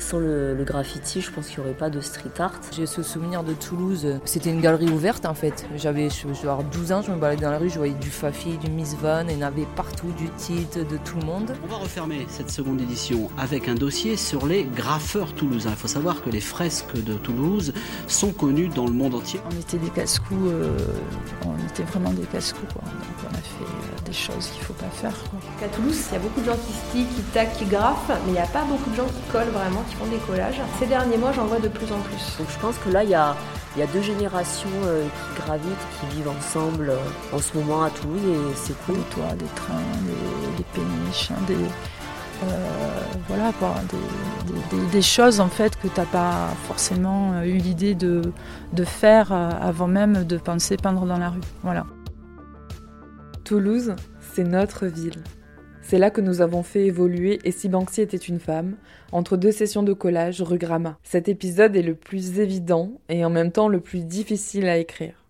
Sans le, graffiti, je pense qu'il n'y aurait pas de street art. J'ai ce souvenir de Toulouse, c'était une galerie ouverte en fait. J'avais, je, je 12 ans, je me baladais dans la rue, je voyais du Fafi, du Miss Van, et il y en avait partout, du titre, de tout le monde. On va refermer cette seconde édition avec un dossier sur les graffeurs toulousains. Il faut savoir que les fresques de Toulouse sont connues dans le monde entier. On était des casse-coups, euh, on était vraiment des casse-coups. Donc on a fait euh, des choses qu'il ne faut pas faire. À Toulouse, il y a beaucoup de gens qui stylent, qui taquent, qui graffent, mais il n'y a pas beaucoup de gens qui collent vraiment, qui font des collages. Ces derniers mois, j'en vois de plus en plus. Donc je pense que là, il y a, il y a deux générations euh, qui gravitent, qui vivent ensemble euh, en ce moment à Toulouse et c'est cool. Des toits, des trains, des, péniches, hein, des, euh, voilà quoi, des, choses en fait que tu n'as pas forcément eu l'idée de, de faire avant même de penser peindre dans la rue. Voilà. Toulouse, c'est notre ville. C'est là que nous avons fait évoluer Et si Banksy était une femme, entre deux sessions de collage rue Gramma. Cet épisode est le plus évident et en même temps le plus difficile à écrire.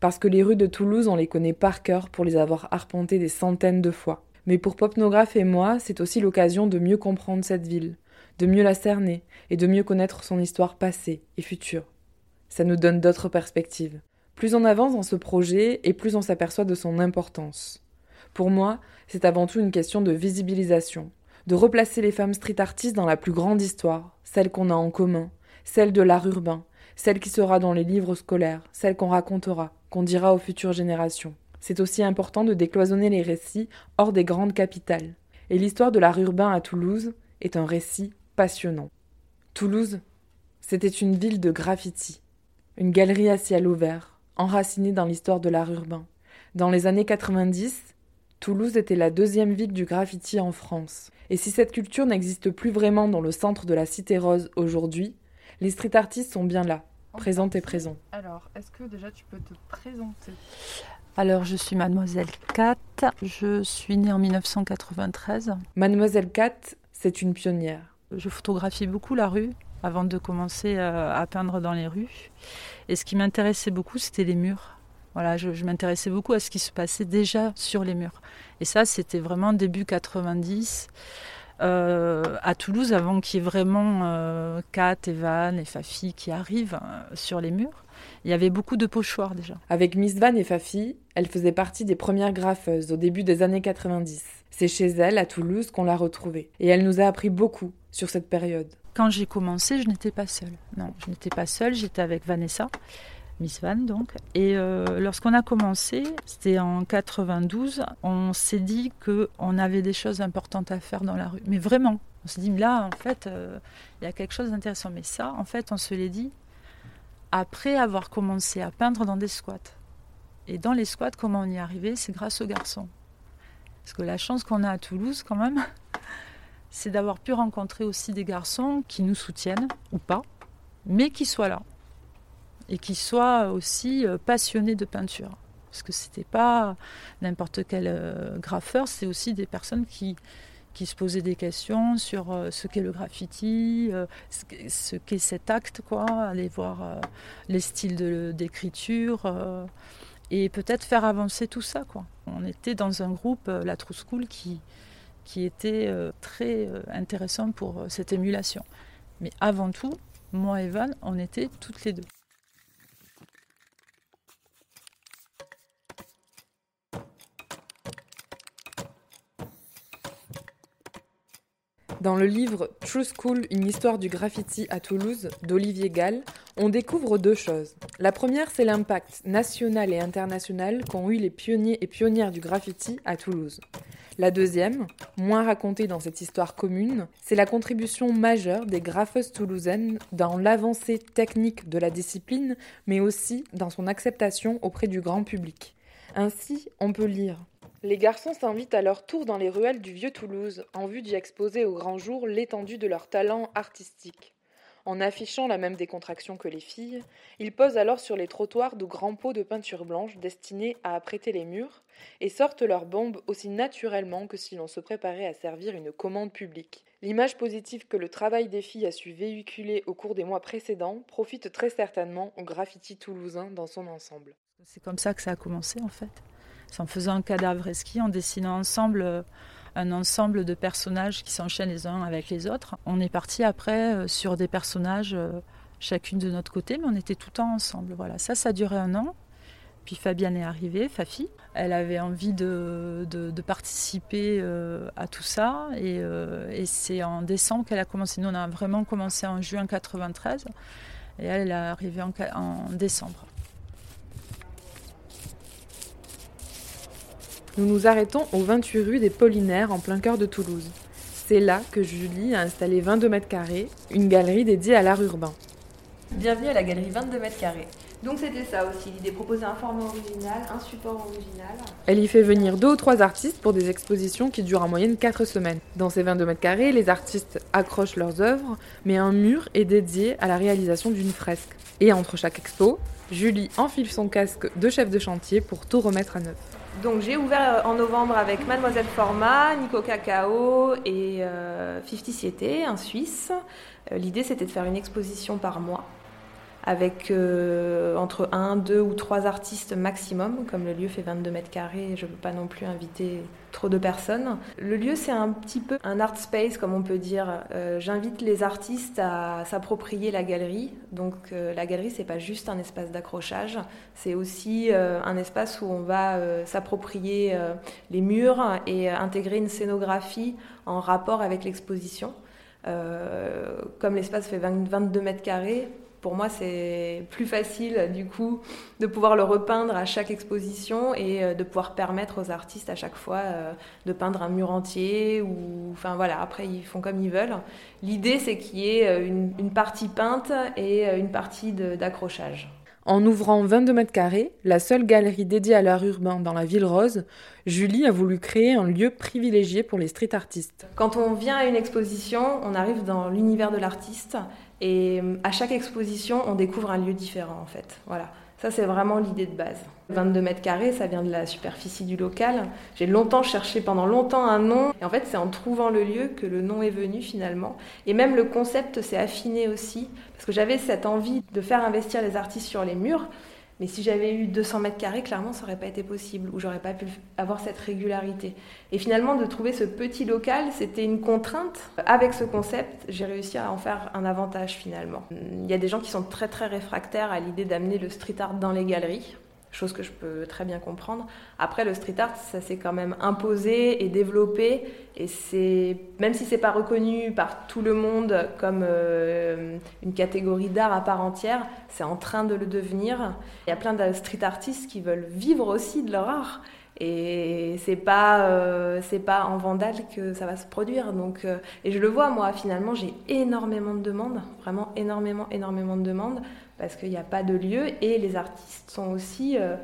Parce que les rues de Toulouse, on les connaît par cœur pour les avoir arpentées des centaines de fois. Mais pour Popnographe et moi, c'est aussi l'occasion de mieux comprendre cette ville, de mieux la cerner et de mieux connaître son histoire passée et future. Ça nous donne d'autres perspectives. Plus on avance dans ce projet et plus on s'aperçoit de son importance. Pour moi, c'est avant tout une question de visibilisation, de replacer les femmes street artistes dans la plus grande histoire, celle qu'on a en commun, celle de l'art urbain, celle qui sera dans les livres scolaires, celle qu'on racontera, qu'on dira aux futures générations. C'est aussi important de décloisonner les récits hors des grandes capitales. Et l'histoire de l'art urbain à Toulouse est un récit passionnant. Toulouse, c'était une ville de graffiti, une galerie à ciel ouvert, enracinée dans l'histoire de l'art urbain. Dans les années 90, Toulouse était la deuxième ville du graffiti en France. Et si cette culture n'existe plus vraiment dans le centre de la Cité Rose aujourd'hui, les street artistes sont bien là, présents et présents. Alors, est-ce que déjà tu peux te présenter? Alors, je suis Mademoiselle Kat. Je suis née en 1993. Mademoiselle Kat, c'est une pionnière. Je photographie beaucoup la rue avant de commencer euh, à peindre dans les rues. Et ce qui m'intéressait beaucoup, c'était les murs. Voilà, je, m'intéressais beaucoup à ce qui se passait déjà sur les murs. Et ça, c'était vraiment début 90. Euh, à Toulouse, avant qu'il y ait vraiment euh, Kat, Evan et Fafi qui arrivent euh, sur les murs, il y avait beaucoup de pochoirs déjà. Avec Miss Van et Fafi, elle faisait partie des premières graffeuses au début des années 90. C'est chez elle, à Toulouse, qu'on l'a retrouvée. Et elle nous a appris beaucoup sur cette période. Quand j'ai commencé, je n'étais pas seule. Non, je n'étais pas seule, j'étais avec Vanessa. Miss Van donc. Et euh, lorsqu'on a commencé, c'était en 92, on s'est dit qu'on avait des choses importantes à faire dans la rue. Mais vraiment, on s'est dit là, en fait, euh, il y a quelque chose d'intéressant. Mais ça, en fait, on se l'est dit après avoir commencé à peindre dans des squats. Et dans les squats, comment on y est arrivé C'est grâce aux garçons. Parce que la chance qu'on a à Toulouse, quand même, c'est d'avoir pu rencontrer aussi des garçons qui nous soutiennent, ou pas, mais qui soient là et qui soient aussi euh, passionnés de peinture. Parce que c'était pas n'importe quel euh, graffeur, c'est aussi des personnes qui, qui se posaient des questions sur euh, ce qu'est le graffiti, ce qu'est cet acte, quoi, aller voir les styles d'écriture et peut-être faire avancer tout ça, quoi. On était dans un groupe, la True School, qui, qui était très intéressant pour cette émulation. Mais avant tout, moi et Van, on était toutes les deux. Dans le livre True School, une histoire du graffiti à Toulouse d'Olivier Gall, on découvre deux choses. La première, c'est l'impact national et international qu'ont eu les pionniers et pionnières du graffiti à Toulouse. La deuxième, moins racontée dans cette histoire commune, c'est la contribution majeure des graffeuses toulousaines dans l'avancée technique de la discipline, mais aussi dans son acceptation auprès du grand public. Ainsi, on peut lire les garçons s'invitent à leur tour dans les ruelles du vieux Toulouse en vue d'y exposer au grand jour l'étendue de leur talent artistique. En affichant la même décontraction que les filles, ils posent alors sur les trottoirs de grands pots de peinture blanche destinés à apprêter les murs et sortent leurs bombes aussi naturellement que si l'on se préparait à servir une commande publique. L'image positive que le travail des filles a su véhiculer au cours des mois précédents profite très certainement au graffiti toulousain dans son ensemble. C'est comme ça que ça a commencé en fait. En faisant un cadavre ski, en dessinant ensemble euh, un ensemble de personnages qui s'enchaînent les uns avec les autres. On est parti après sur des personnages chacune de notre côté, mais on était tout le temps ensemble. Voilà, ça, ça a duré un an. Puis Fabienne est arrivée, Fafi. Elle avait envie de, participer euh, à tout ça. Euh, et, c'est en décembre qu'elle a commencé. Nous, on a vraiment commencé en juin 93. Et elle, est arrivée en décembre. Nous nous arrêtons au 28 rue des Paulinaires, en plein cœur de Toulouse. C'est là que Julie a installé 22 mètres carrés, une galerie dédiée à l'art urbain. Bienvenue à la galerie 22 mètres carrés. Donc c'était ça aussi, l'idée proposer un format original, un support original. Elle y fait venir deux ou trois artistes pour des expositions qui durent en moyenne 4 semaines. Dans ces 22 mètres carrés, les artistes accrochent leurs œuvres, mais un mur est dédié à la réalisation d'une fresque. Et entre chaque expo, Julie enfile son casque de chef de chantier pour tout remettre à neuf. Donc j'ai ouvert en novembre avec Mademoiselle Format, Nico Cacao et euh, Fifty Siete, un Suisse. Euh, l'idée c'était de faire une exposition par mois avec euh, entre un, deux ou trois artistes maximum. Comme le lieu fait 22 mètres carrés, je ne peux pas non plus inviter trop de personnes. Le lieu, c'est un petit peu un art space, comme on peut dire. Euh, j'invite les artistes à s'approprier la galerie. Donc euh, la galerie, c'est pas juste un espace d'accrochage, c'est aussi un espace où on va s'approprier les murs et intégrer une scénographie en rapport avec l'exposition. comme l'espace fait 22 mètres carrés, pour moi, c'est plus facile du coup de pouvoir le repeindre à chaque exposition et euh, de pouvoir permettre aux artistes à chaque fois euh, de peindre un mur entier ou enfin voilà. Après, ils font comme ils veulent. L'idée, c'est qu'il y ait euh, une, partie peinte et une partie d'accrochage. En ouvrant 22 mètres carrés, la seule galerie dédiée à l'art urbain dans la ville rose, Julie a voulu créer un lieu privilégié pour les street artistes. Quand on vient à une exposition, on arrive dans l'univers de l'artiste et euh, à chaque exposition, on découvre un lieu différent en fait. Voilà. Ça, c'est vraiment l'idée de base. 22 mètres carrés, ça vient de la superficie du local. J'ai longtemps cherché, pendant longtemps, un nom. Et en fait, c'est en trouvant le lieu que le nom est venu finalement. Et même le concept s'est affiné aussi. Parce que j'avais cette envie de faire investir les artistes sur les murs. Mais si j'avais eu 200 mètres carrés, clairement, ça n'aurait pas été possible, ou j'aurais pas pu avoir cette régularité. Et finalement, de trouver ce petit local, c'était une contrainte. Avec ce concept, j'ai réussi à en faire un avantage finalement. Il y a des gens qui sont très très réfractaires à l'idée d'amener le street art dans les galeries chose que je peux très bien comprendre. Après, le street art, ça s'est quand même imposé et développé, et c'est même si c'est pas reconnu par tout le monde comme euh, une catégorie d'art à part entière, c'est en train de le devenir. Il y a plein de street artistes qui veulent vivre aussi de leur art. Et c'est pas euh, c'est pas en vandale que ça va se produire. Donc euh, et je le vois moi finalement j'ai énormément de demandes, vraiment énormément énormément de demandes parce qu'il n'y a pas de lieu et les artistes sont aussi euh,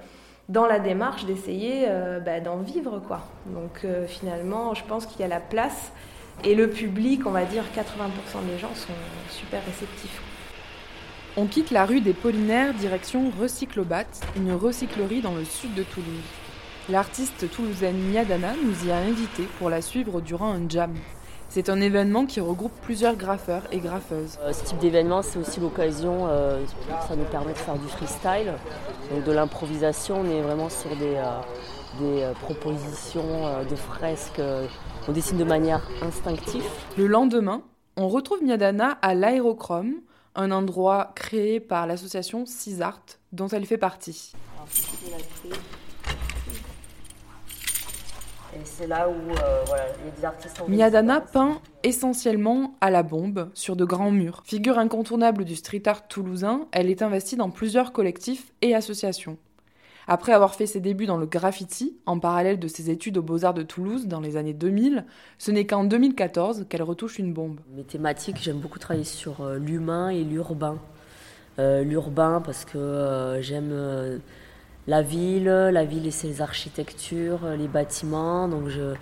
dans la démarche d'essayer bah, d'en vivre quoi. Donc finalement je pense qu'il y a la place et le public, on va dire 80% des gens sont super réceptifs. On quitte la rue des Polinaires direction Recyclobat, une recyclerie dans le sud de Toulouse. L'artiste toulousaine Miadana nous y a invités pour la suivre durant un jam. C'est un événement qui regroupe plusieurs graffeurs et graffeuses. Euh, ce type d'événement, c'est aussi l'occasion, euh, ça nous permet de faire du freestyle, donc de l'improvisation. On est vraiment sur des, euh, propositions de fresques. on dessine de manière instinctive. Le lendemain, on retrouve Miadana à l'Aérochrome, un endroit créé par l'association Cisart, dont elle fait partie. C'est là où euh, il y a des artistes. Miadana peint essentiellement à la bombe sur de grands murs. Figure incontournable du street art toulousain, elle est investie dans plusieurs collectifs et associations. Après avoir fait ses débuts dans le graffiti, en parallèle de ses études aux Beaux-Arts de Toulouse dans les années 2000, ce n'est qu'en 2014 qu'elle retouche une bombe. Mes thématiques, j'aime beaucoup travailler sur euh, l'humain et l'urbain. Euh, l'urbain parce que j'aime la ville, la ville et ses architectures, les bâtiments. Donc je,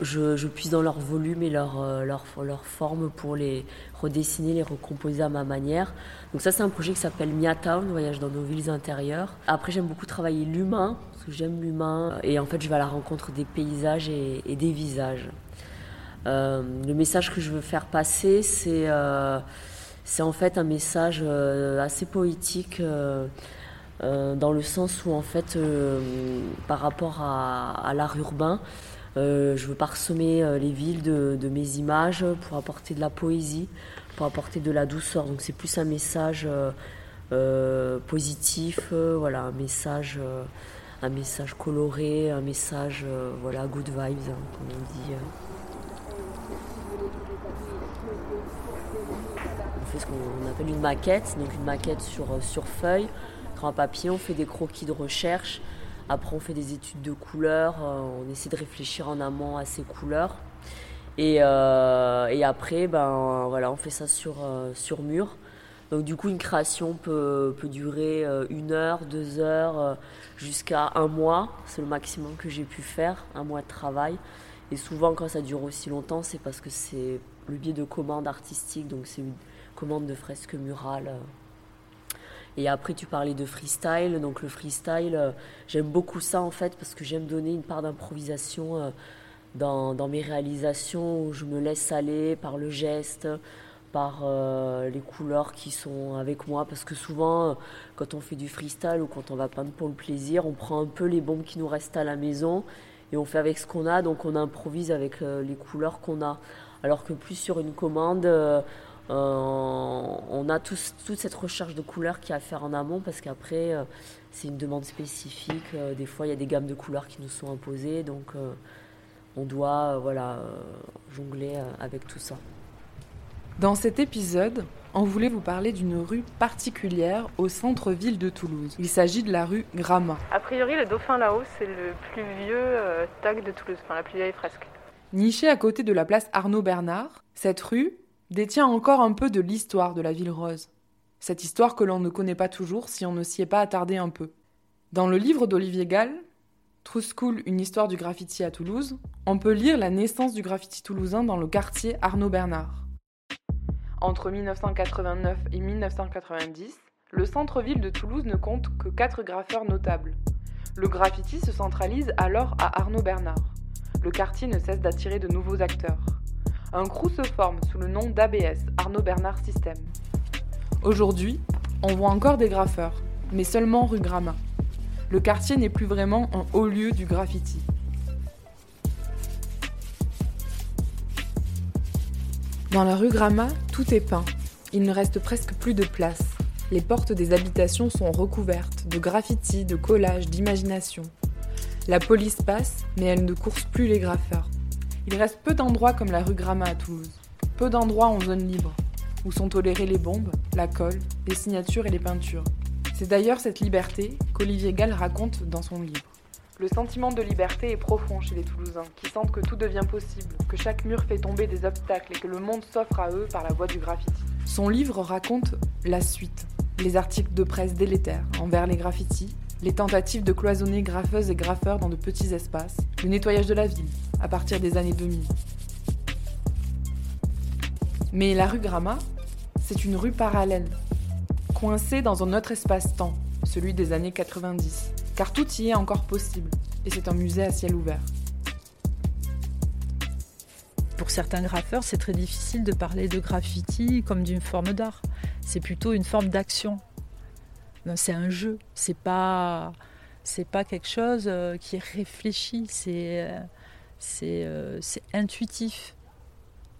je, je puise dans leur volume et leur, euh, leur, leur, forme pour les redessiner, les recomposer à ma manière. Donc ça c'est un projet qui s'appelle Mia Town, voyage dans nos villes intérieures. Après j'aime beaucoup travailler l'humain, parce que j'aime l'humain. Et en fait je vais à la rencontre des paysages et, des visages. Euh, le message que je veux faire passer, c'est euh, en fait un message assez poétique. Euh, dans le sens où en fait, euh, par rapport à, l'art urbain, je veux parsemer les villes de, mes images pour apporter de la poésie, pour apporter de la douceur. Donc c'est plus un message positif, voilà, un message un message coloré, un message, voilà, good vibes, hein, comme on dit. ce qu'on appelle une maquette, donc une maquette sur, euh, sur feuille, grand papier, on fait des croquis de recherche, après on fait des études de couleurs, euh, on essaie de réfléchir en amont à ces couleurs. Et, euh, après, ben, voilà, on fait ça sur, sur mur. Donc du coup, une création peut, peut durer une heure, deux heures, jusqu'à un mois. C'est le maximum que j'ai pu faire, un mois de travail. Et souvent, quand ça dure aussi longtemps, c'est parce que c'est le biais de commande artistique. Donc c'est commande de fresques murales. Et après, tu parlais de freestyle. Donc, le freestyle, euh, j'aime beaucoup ça en fait parce que j'aime donner une part d'improvisation euh, dans, mes réalisations où je me laisse aller par le geste, par euh, les couleurs qui sont avec moi. Parce que souvent, quand on fait du freestyle ou quand on va peindre pour le plaisir, on prend un peu les bombes qui nous restent à la maison et on fait avec ce qu'on a. Donc, on improvise avec les couleurs qu'on a. Alors que plus sur une commande, euh, on a toute cette recherche de couleurs qui a à faire en amont parce qu'après, euh, c'est une demande spécifique. Euh, des fois, il y a des gammes de couleurs qui nous sont imposées, donc on doit voilà, jongler avec tout ça. Dans cet épisode, on voulait vous parler d'une rue particulière au centre-ville de Toulouse. Il s'agit de la rue Gramma. A priori, le dauphin là-haut, c'est le plus vieux tag de Toulouse, enfin la plus vieille fresque. Nichée à côté de la place Arnaud Bernard, cette rue détient encore un peu de l'histoire de la ville rose. Cette histoire que l'on ne connaît pas toujours si on ne s'y est pas attardé un peu. Dans le livre d'Olivier Gall, True une histoire du graffiti à Toulouse, on peut lire la naissance du graffiti toulousain dans le quartier Arnaud Bernard. Entre 1989 et 1990, le centre-ville de Toulouse ne compte que quatre graffeurs notables. Le graffiti se centralise alors à Arnaud Bernard. Le quartier ne cesse d'attirer de nouveaux acteurs un crew se forme sous le nom d'ABS, Arnaud Bernard System. Aujourd'hui, on voit encore des graffeurs, mais seulement rue Gramma. Le quartier n'est plus vraiment un haut lieu du graffiti. Dans la rue Gramma, tout est peint. Il ne reste presque plus de place. Les portes des habitations sont recouvertes de graffiti, de collages, d'imagination. La police passe, mais elle ne course plus les graffeurs. Il reste peu d'endroits comme la rue Gramma à Toulouse. Peu d'endroits en zone libre, où sont tolérées les bombes, la colle, les signatures et les peintures. C'est d'ailleurs cette liberté qu'Olivier Gall raconte dans son livre. Le sentiment de liberté est profond chez les Toulousains, qui sentent que tout devient possible, que chaque mur fait tomber des obstacles et que le monde s'offre à eux par la voie du graffiti. Son livre raconte la suite, les articles de presse délétères envers les graffitis, les tentatives de cloisonner graffeuses et graffeurs dans de petits espaces, le nettoyage de la ville, à partir des années 2000. Mais la rue Gramma, c'est une rue parallèle, coincée dans un autre espace-temps, celui des années 90, car tout y est encore possible, et c'est un musée à ciel ouvert. Pour certains graffeurs, c'est très difficile de parler de graffiti comme d'une forme d'art. C'est plutôt une forme d'action c'est un jeu, c'est pas c'est pas quelque chose euh, qui est réfléchi, c'est euh, euh, intuitif.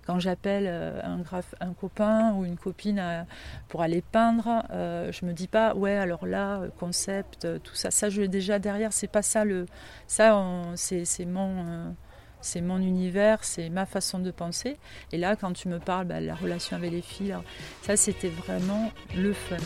Quand j'appelle un, copain ou une copine pour aller peindre, je me dis pas ouais alors là concept tout ça ça je l'ai déjà derrière c'est pas ça le ça c'est mon c'est mon univers, c'est ma façon de penser. Et là, quand tu me parles, bah, la relation avec les filles, ça c'était vraiment le fun.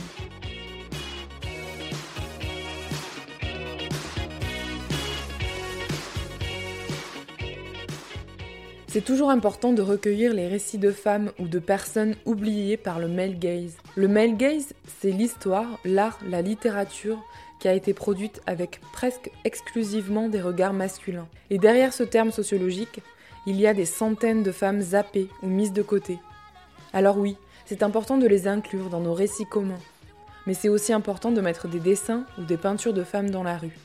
C'est toujours important de recueillir les récits de femmes ou de personnes oubliées par le male gaze. Le male gaze, c'est l'histoire, l'art, la littérature qui a été produite avec presque exclusivement des regards masculins. Et derrière ce terme sociologique, il y a des centaines de femmes zappées ou mises de côté. Alors oui, c'est important de les inclure dans nos récits communs. Mais c'est aussi important de mettre des dessins ou des peintures de femmes dans la rue.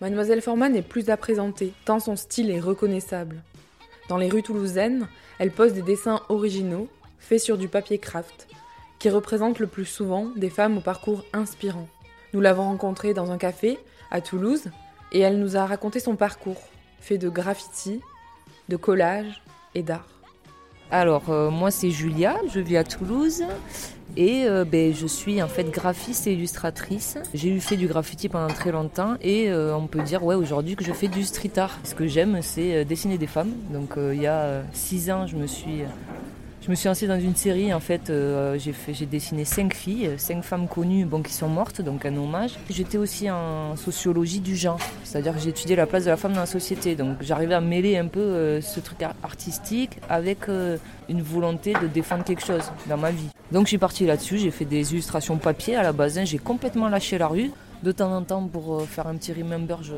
Mademoiselle Forman n'est plus à présenter, tant son style est reconnaissable. Dans les rues toulousaines, elle pose des dessins originaux, faits sur du papier craft, qui représentent le plus souvent des femmes au parcours inspirant. Nous l'avons rencontrée dans un café, à Toulouse, et elle nous a raconté son parcours, fait de graffiti, de collage et d'art. Alors, euh, moi, c'est Julia, je vis à Toulouse et euh, ben, je suis en fait graphiste et illustratrice. J'ai eu fait du graffiti pendant très longtemps et euh, on peut dire ouais, aujourd'hui que je fais du street art. Ce que j'aime, c'est dessiner des femmes. Donc, il y a six ans, je me suis je me suis lancée dans une série, en fait, euh, j'ai, fait, j'ai dessiné cinq filles, cinq femmes connues bon, qui sont mortes, donc un hommage. J'étais aussi en sociologie du genre, c'est-à-dire que j'ai la place de la femme dans la société. Donc j'arrivais à mêler un peu euh, ce truc artistique avec euh, une volonté de défendre quelque chose dans ma vie. Donc je suis partie là-dessus, j'ai fait des illustrations papier à la base, hein. j'ai complètement lâché la rue. De temps en temps, pour faire un petit remember, je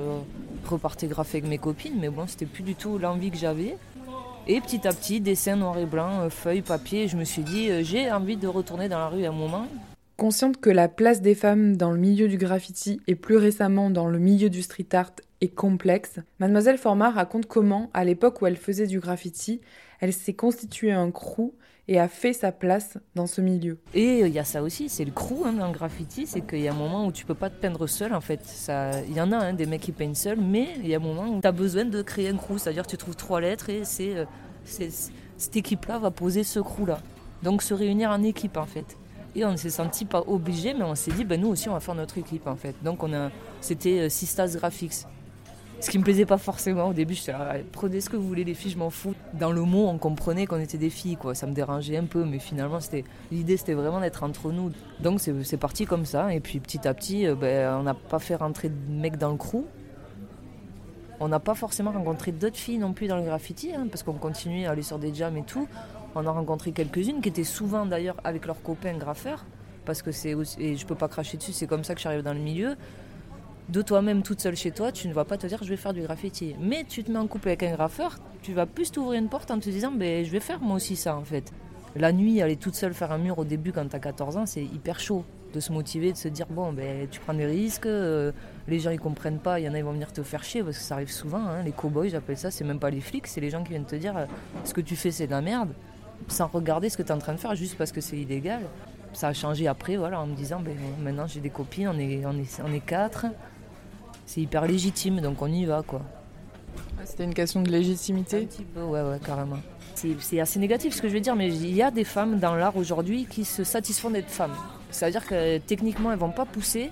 repartais graffer avec mes copines, mais bon, c'était plus du tout l'envie que j'avais. Et petit à petit, dessin noir et blanc, euh, feuilles, papier, je me suis dit, euh, j'ai envie de retourner dans la rue à un moment. Consciente que la place des femmes dans le milieu du graffiti et plus récemment dans le milieu du street art est complexe, Mademoiselle Format raconte comment, à l'époque où elle faisait du graffiti, elle s'est constituée un crew et a fait sa place dans ce milieu. Et il y a ça aussi, c'est le crew hein, dans le graffiti, c'est qu'il y a un moment où tu peux pas te peindre seul en fait. Il y en a hein, des mecs qui peignent seuls, mais il y a un moment où tu as besoin de créer un crew, c'est-à-dire tu trouves trois lettres et c'est, euh, cette équipe-là va poser ce crew-là. Donc se réunir en équipe en fait. Et on ne s'est senti pas obligé, mais on s'est dit, ben nous aussi on va faire notre équipe en fait. Donc c'était euh, Sistas Graphics. Ce qui me plaisait pas forcément au début, j'étais là, prenez ce que vous voulez les filles, je m'en fous. Dans le mot, on comprenait qu'on était des filles, quoi. Ça me dérangeait un peu, mais finalement, c'était l'idée, c'était vraiment d'être entre nous. Donc c'est parti comme ça, et puis petit à petit, euh, ben, on n'a pas fait rentrer de mecs dans le crew. On n'a pas forcément rencontré d'autres filles non plus dans le graffiti, hein, parce qu'on continuait à aller sur des jams et tout. On a rencontré quelques-unes qui étaient souvent d'ailleurs avec leurs copains graffeurs, parce que c'est et je peux pas cracher dessus, c'est comme ça que j'arrive dans le milieu de toi-même toute seule chez toi, tu ne vas pas te dire je vais faire du graffiti. Mais tu te mets en couple avec un graffeur, tu vas plus t'ouvrir une porte en te disant ben, je vais faire moi aussi ça en fait. La nuit, aller toute seule faire un mur au début quand tu as 14 ans, c'est hyper chaud de se motiver, de se dire bon ben tu prends des risques, euh, les gens ils comprennent pas, il y en a ils vont venir te faire chier parce que ça arrive souvent, hein, les cowboys j'appelle ça, c'est même pas les flics, c'est les gens qui viennent te dire euh, ce que tu fais c'est de la merde, sans regarder ce que tu es en train de faire juste parce que c'est illégal. Ça a changé après voilà en me disant ben, maintenant j'ai des copines, on est, quatre, c'est hyper légitime, donc on y va, quoi. C'était une question de légitimité Un petit peu, ouais, ouais, carrément. C'est assez négatif ce que je veux dire, mais il y a des femmes dans l'art aujourd'hui qui se satisfont d'être femmes. C'est-à-dire que techniquement, elles vont pas pousser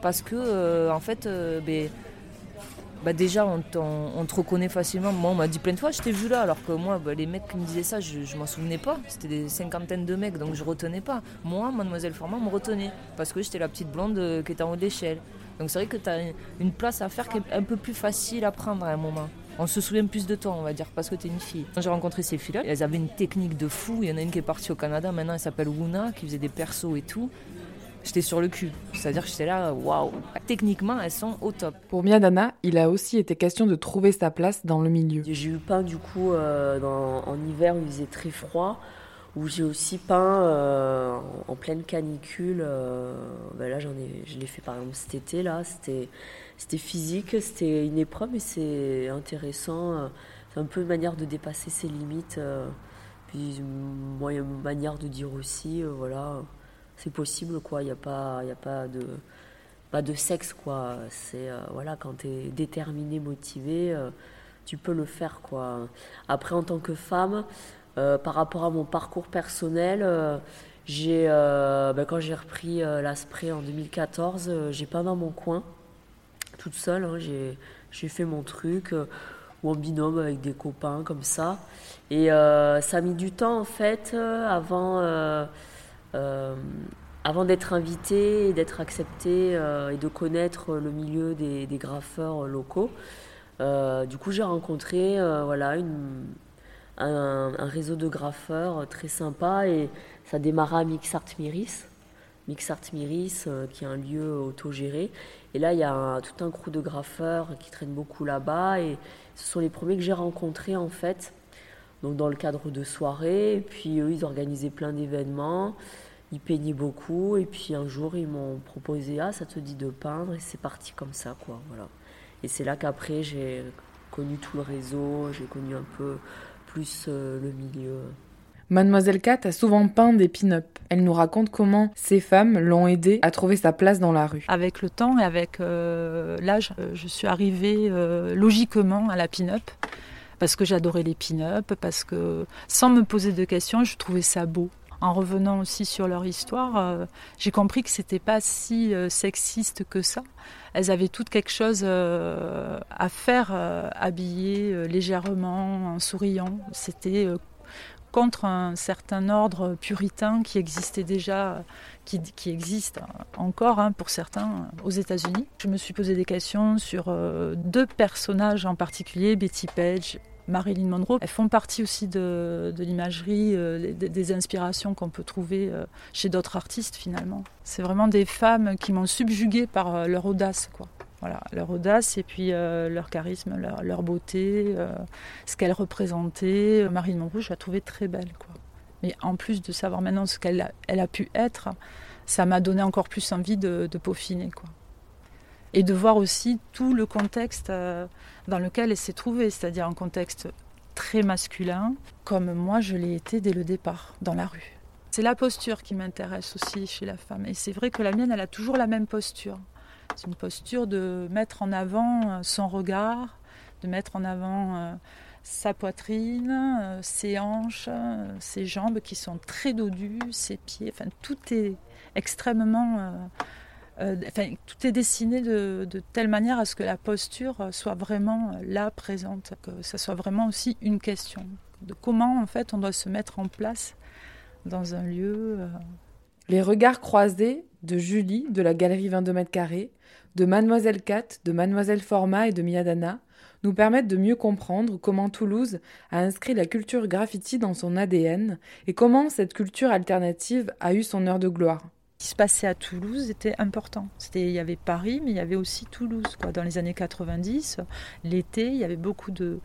parce que, euh, en fait, euh, ben, bah déjà on, te reconnaît facilement. Moi on m'a dit plein de fois je t'ai vu là alors que moi bah, les mecs qui me disaient ça je, je m'en souvenais pas. C'était des cinquantaines de mecs donc je retenais pas. Moi mademoiselle Formand me retenait parce que j'étais la petite blonde euh, qui était en haut de l'échelle. Donc c'est vrai que tu as une place à faire qui est un peu plus facile à prendre à un moment. On se souvient plus de toi, on va dire, parce que tu es une fille. Quand j'ai rencontré ces filles-là, elles avaient une technique de fou. Il y en a une qui est partie au Canada, maintenant elle s'appelle Wuna, qui faisait des persos et tout. J'étais sur le cul. C'est-à-dire que j'étais là, waouh. Techniquement, elles sont au top. Pour Miadana, il a aussi été question de trouver sa place dans le milieu. J'ai eu peint du coup euh, en hiver où il faisait très froid où j'ai aussi peint euh, en pleine canicule. Euh, ben là, j'en ai, je l'ai fait par exemple cet été là. C'était, c'était physique, c'était une épreuve, mais c'est intéressant. Euh, c'est un peu une manière de dépasser ses limites. puis une manière de dire aussi, voilà, c'est possible quoi. Il n'y a pas, il a pas de pas de sexe quoi. C'est voilà, quand tu es déterminé, motivé, tu peux le faire quoi. Après, en tant que femme. Euh, par rapport à mon parcours personnel, euh, j'ai, euh, ben, quand j'ai repris l'Aspray en 2014, j'ai peint dans mon coin, toute seule. Hein, j'ai, fait mon truc, ou en binôme avec des copains comme ça. Et ça a mis du temps en fait avant, d'être invité d'être accepté et de connaître le milieu des, des graffeurs locaux. du coup, j'ai rencontré voilà, une, un, réseau de graffeurs très sympa et ça démarra à Mixart Miris. Mixart Miris, euh, qui est un lieu autogéré. Et là, il y a tout un crew de graffeurs qui traînent beaucoup là-bas et ce sont les premiers que j'ai rencontrés en fait. Donc dans le cadre de soirées, puis eux, ils organisaient plein d'événements, ils peignaient beaucoup, et puis un jour, ils m'ont proposé, ah, ça te dit de peindre, et c'est parti comme ça, quoi, voilà. Et c'est là qu'après, j'ai connu tout le réseau, j'ai connu un peu plus euh, le milieu. Mademoiselle Kat a souvent peint des pin-up. Elle nous raconte comment ces femmes l'ont aidée à trouver sa place dans la rue. Avec le temps et avec euh, l'âge, euh, je suis arrivée euh, logiquement à la pin-up parce que j'adorais les pin-up, parce que sans me poser de questions, je trouvais ça beau. En revenant aussi sur leur histoire, j'ai compris que c'était pas si sexiste que ça. Elles avaient toutes quelque chose à faire, habillées légèrement, en souriant. C'était contre un certain ordre puritain qui existait déjà, qui, existe encore hein, pour certains aux États-Unis. Je me suis posé des questions sur euh, deux personnages en particulier, Betty Page Marilyn Monroe. Elles font partie aussi de, l'imagerie, euh, des, inspirations qu'on peut trouver euh, chez d'autres artistes finalement. C'est vraiment des femmes qui m'ont subjuguée par leur audace. Quoi. Voilà, leur audace et puis euh, leur charisme, leur, beauté, euh, ce qu'elle représentait. Marine Monroe, je la trouvais très belle. Quoi. Mais en plus de savoir maintenant ce qu'elle a, pu être, ça m'a donné encore plus envie de, peaufiner. Quoi. Et de voir aussi tout le contexte euh, dans lequel elle s'est trouvée, c'est-à-dire un contexte très masculin, comme moi je l'ai été dès le départ, dans la rue. C'est la posture qui m'intéresse aussi chez la femme. Et c'est vrai que la mienne, elle a toujours la même posture. C'est une posture de mettre en avant euh, son regard, de mettre en avant euh, sa poitrine, ses hanches, ses jambes qui sont très dodues, ses pieds, enfin tout est extrêmement... enfin, tout est dessiné de, telle manière à ce que la posture soit vraiment là, présente, que ça soit vraiment aussi une question de comment en fait on doit se mettre en place dans un lieu. Les regards croisés de Julie de la galerie 22 mètres carrés, de Mademoiselle Cat, de Mademoiselle Forma et de Miadana nous permettent de mieux comprendre comment Toulouse a inscrit la culture graffiti dans son ADN et comment cette culture alternative a eu son heure de gloire. Ce qui se passait à Toulouse était important. C'était, il y avait Paris, mais il y avait aussi Toulouse. Quoi. Dans les années 90, l'été, il y avait beaucoup de,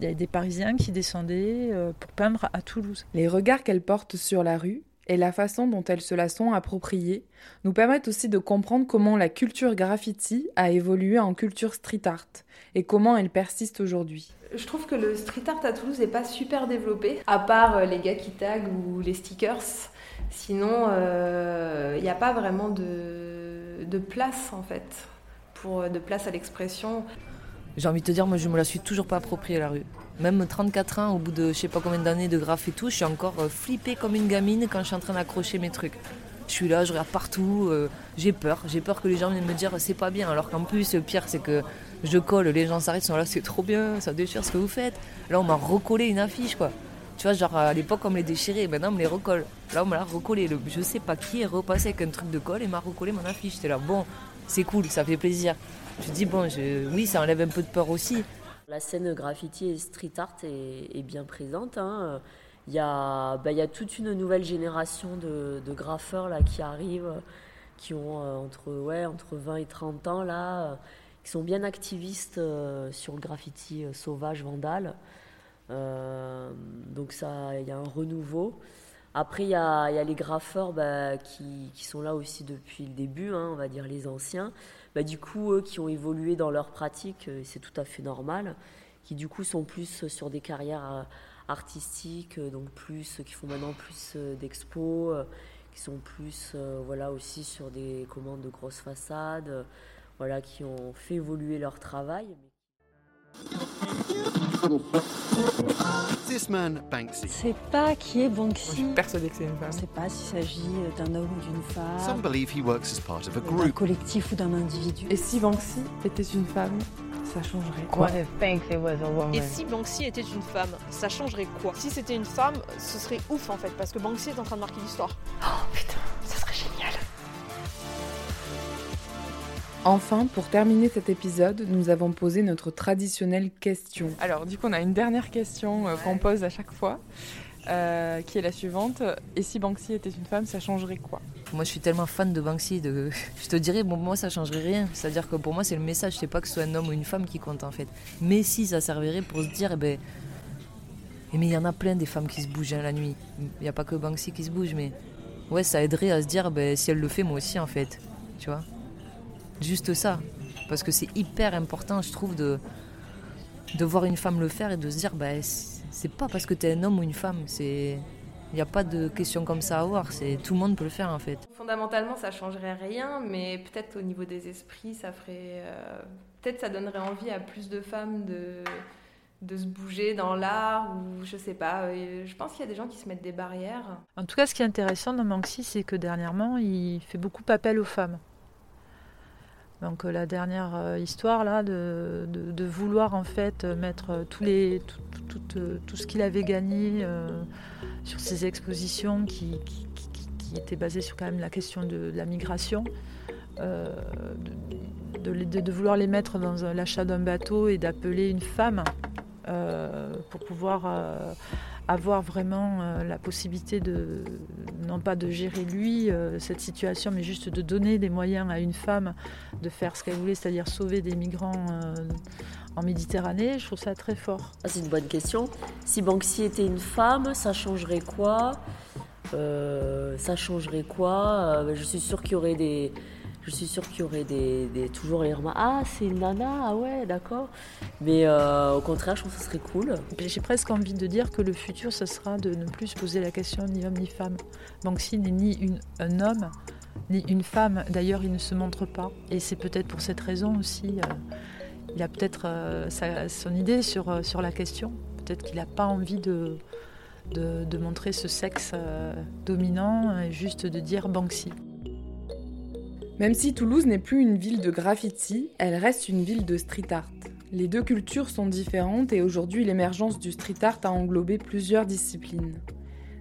il y avait des Parisiens qui descendaient euh, pour peindre à Toulouse. Les regards qu'elle porte sur la rue et la façon dont elles se la sont appropriées nous permettent aussi de comprendre comment la culture graffiti a évolué en culture street art et comment elle persiste aujourd'hui. Je trouve que le street art à Toulouse n'est pas super développé, à part euh, les gars qui taguent ou les stickers. Sinon, il euh, n'y a pas vraiment de, de, place en fait, pour, de place à l'expression. J'ai envie de te dire, moi je me la suis toujours pas appropriée la rue. Même 34 ans, au bout de je sais pas combien d'années de graphe et tout, je suis encore euh, flippée comme une gamine quand je suis en train d'accrocher mes trucs. Je suis là, je regarde partout, euh, j'ai peur. J'ai peur que les gens viennent me dire c'est pas bien. Alors qu'en plus, le pire, c'est que je colle, les gens s'arrêtent, sont là, c'est trop bien, ça déchire ce que vous faites. Là, on m'a recollé une affiche, quoi. Tu vois, genre à l'époque, on me les déchirait, maintenant on me les recolle. Là, on m'a recollé. Le, je sais pas qui est repassé avec un truc de colle et m'a recollé mon affiche. J'étais là, bon, c'est cool, ça fait plaisir. Je dis, bon, oui, ça enlève un peu de peur aussi. La scène graffiti et street art est, bien présente. Hein. Il, y a, bah, il y a toute une nouvelle génération de, graffeurs là, qui arrivent, qui ont euh, entre, ouais, entre 20 et 30 ans, là, qui sont bien activistes euh, sur le graffiti euh, sauvage, vandale. Donc ça, il y a un renouveau. Après, il y a, les graffeurs bah, qui, sont là aussi depuis le début, hein, on va dire les anciens. Bah, du coup, eux qui ont évolué dans leur pratique, euh, c'est tout à fait normal, qui du coup sont plus sur des carrières euh, artistiques, euh, donc plus, qui font maintenant plus d'expos, qui sont plus, voilà, aussi sur des commandes de grosses façades, voilà, qui ont fait évoluer leur travail. Banksy. C'est pas qui est Banksy. Je suis persuadé que c'est une femme. On ne sait pas s'il s'agit d'un homme ou d'une femme. Some believe he works as part of a group. D'un collectif ou d'un individu. Et si Banksy était une femme, ça changerait quoi Et si Banksy était une femme, ça changerait quoi? Si c'était une femme, ce serait ouf en fait, parce que Banksy est en train de marquer l'histoire. Oh putain, Enfin, pour terminer cet épisode, nous avons posé notre traditionnelle question. Alors, du coup, on a une dernière question euh, qu'on pose à chaque fois, euh, qui est la suivante. Et si Banksy était une femme, ça changerait quoi? Moi, je suis tellement fan de Banksy, de... je te dirais, bon, moi, ça changerait rien. C'est-à-dire que pour moi, c'est le message, c'est pas que ce soit un homme ou une femme qui compte, en fait. Mais si, ça servirait pour se dire, eh ben... Eh, mais il y en a plein des femmes qui se bougent hein, la nuit. Il n'y a pas que Banksy qui se bouge, mais... Ouais, ça aiderait à se dire, ben, si elle le fait, moi aussi, en fait. Tu vois? Juste ça. Parce que c'est hyper important, je trouve, de, de voir une femme le faire et de se dire, bah, c'est pas parce que tu es un homme ou une femme, c'est Il n'y a pas de question comme ça à avoir, c'est tout le monde peut le faire en fait. Fondamentalement, ça changerait rien, mais peut-être au niveau des esprits, ça ferait, euh, peut-être ça donnerait envie à plus de femmes de de se bouger dans l'art ou je sais pas. Je pense qu'il y a des gens qui se mettent des barrières. En tout cas, ce qui est intéressant dans Manxi, c'est que dernièrement, il fait beaucoup appel aux femmes. Donc euh, la dernière euh, histoire là de, vouloir en fait mettre tous les, tout, ce qu'il avait gagné sur ses expositions qui, étaient basées sur quand même la question de, la migration, de, vouloir les mettre dans l'achat d'un bateau et d'appeler une femme euh, pour pouvoir euh, avoir vraiment euh, la possibilité de, non pas de gérer lui cette situation, mais juste de donner des moyens à une femme de faire ce qu'elle voulait, c'est-à-dire sauver des migrants en Méditerranée, je trouve ça très fort. C'est une bonne question. Si Banksy était une femme, ça changerait quoi? Ça changerait quoi? Je suis sûre qu'il y aurait des je suis sûre qu'il y aurait des, toujours les remarques. Ah, c'est une nana, ah ouais, d'accord. Mais euh, au contraire, je trouve que ce serait cool. J'ai presque envie de dire que le futur, ce sera de ne plus se poser la question ni homme ni femme. Banksy n'est ni une, un homme, ni une femme. D'ailleurs, il ne se montre pas. Et c'est peut-être pour cette raison aussi. Euh, il a peut-être euh, son idée sur, sur la question. Peut-être qu'il n'a pas envie de, de, de, montrer ce sexe dominant, juste de dire Banksy. Même si Toulouse n'est plus une ville de graffiti, elle reste une ville de street art. Les deux cultures sont différentes et aujourd'hui l'émergence du street art a englobé plusieurs disciplines.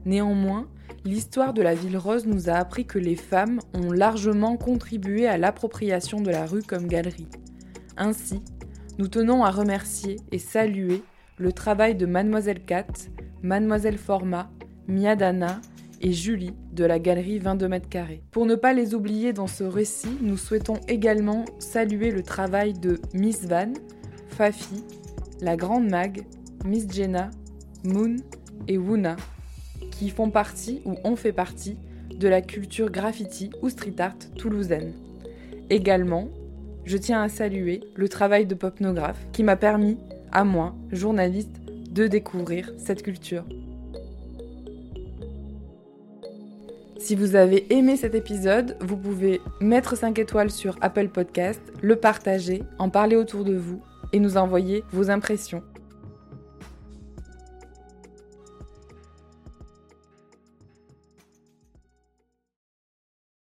Néanmoins, l'histoire de la ville rose nous a appris que les femmes ont largement contribué à l'appropriation de la rue comme galerie. Ainsi, nous tenons à remercier et saluer le travail de Mademoiselle Cat, Mademoiselle Forma, Miadana et Julie de la galerie 22 mètres carrés. Pour ne pas les oublier dans ce récit, nous souhaitons également saluer le travail de Miss Van, Fafi, la Grande Mag, Miss Jenna, Moon et Wuna, qui font partie ou ont fait partie de la culture graffiti ou street art toulousaine. Également, je tiens à saluer le travail de Popnographe qui m'a permis, à moi, journaliste, de découvrir cette culture. Si vous avez aimé cet épisode, vous pouvez mettre 5 étoiles sur Apple Podcast, le partager, en parler autour de vous et nous envoyer vos impressions.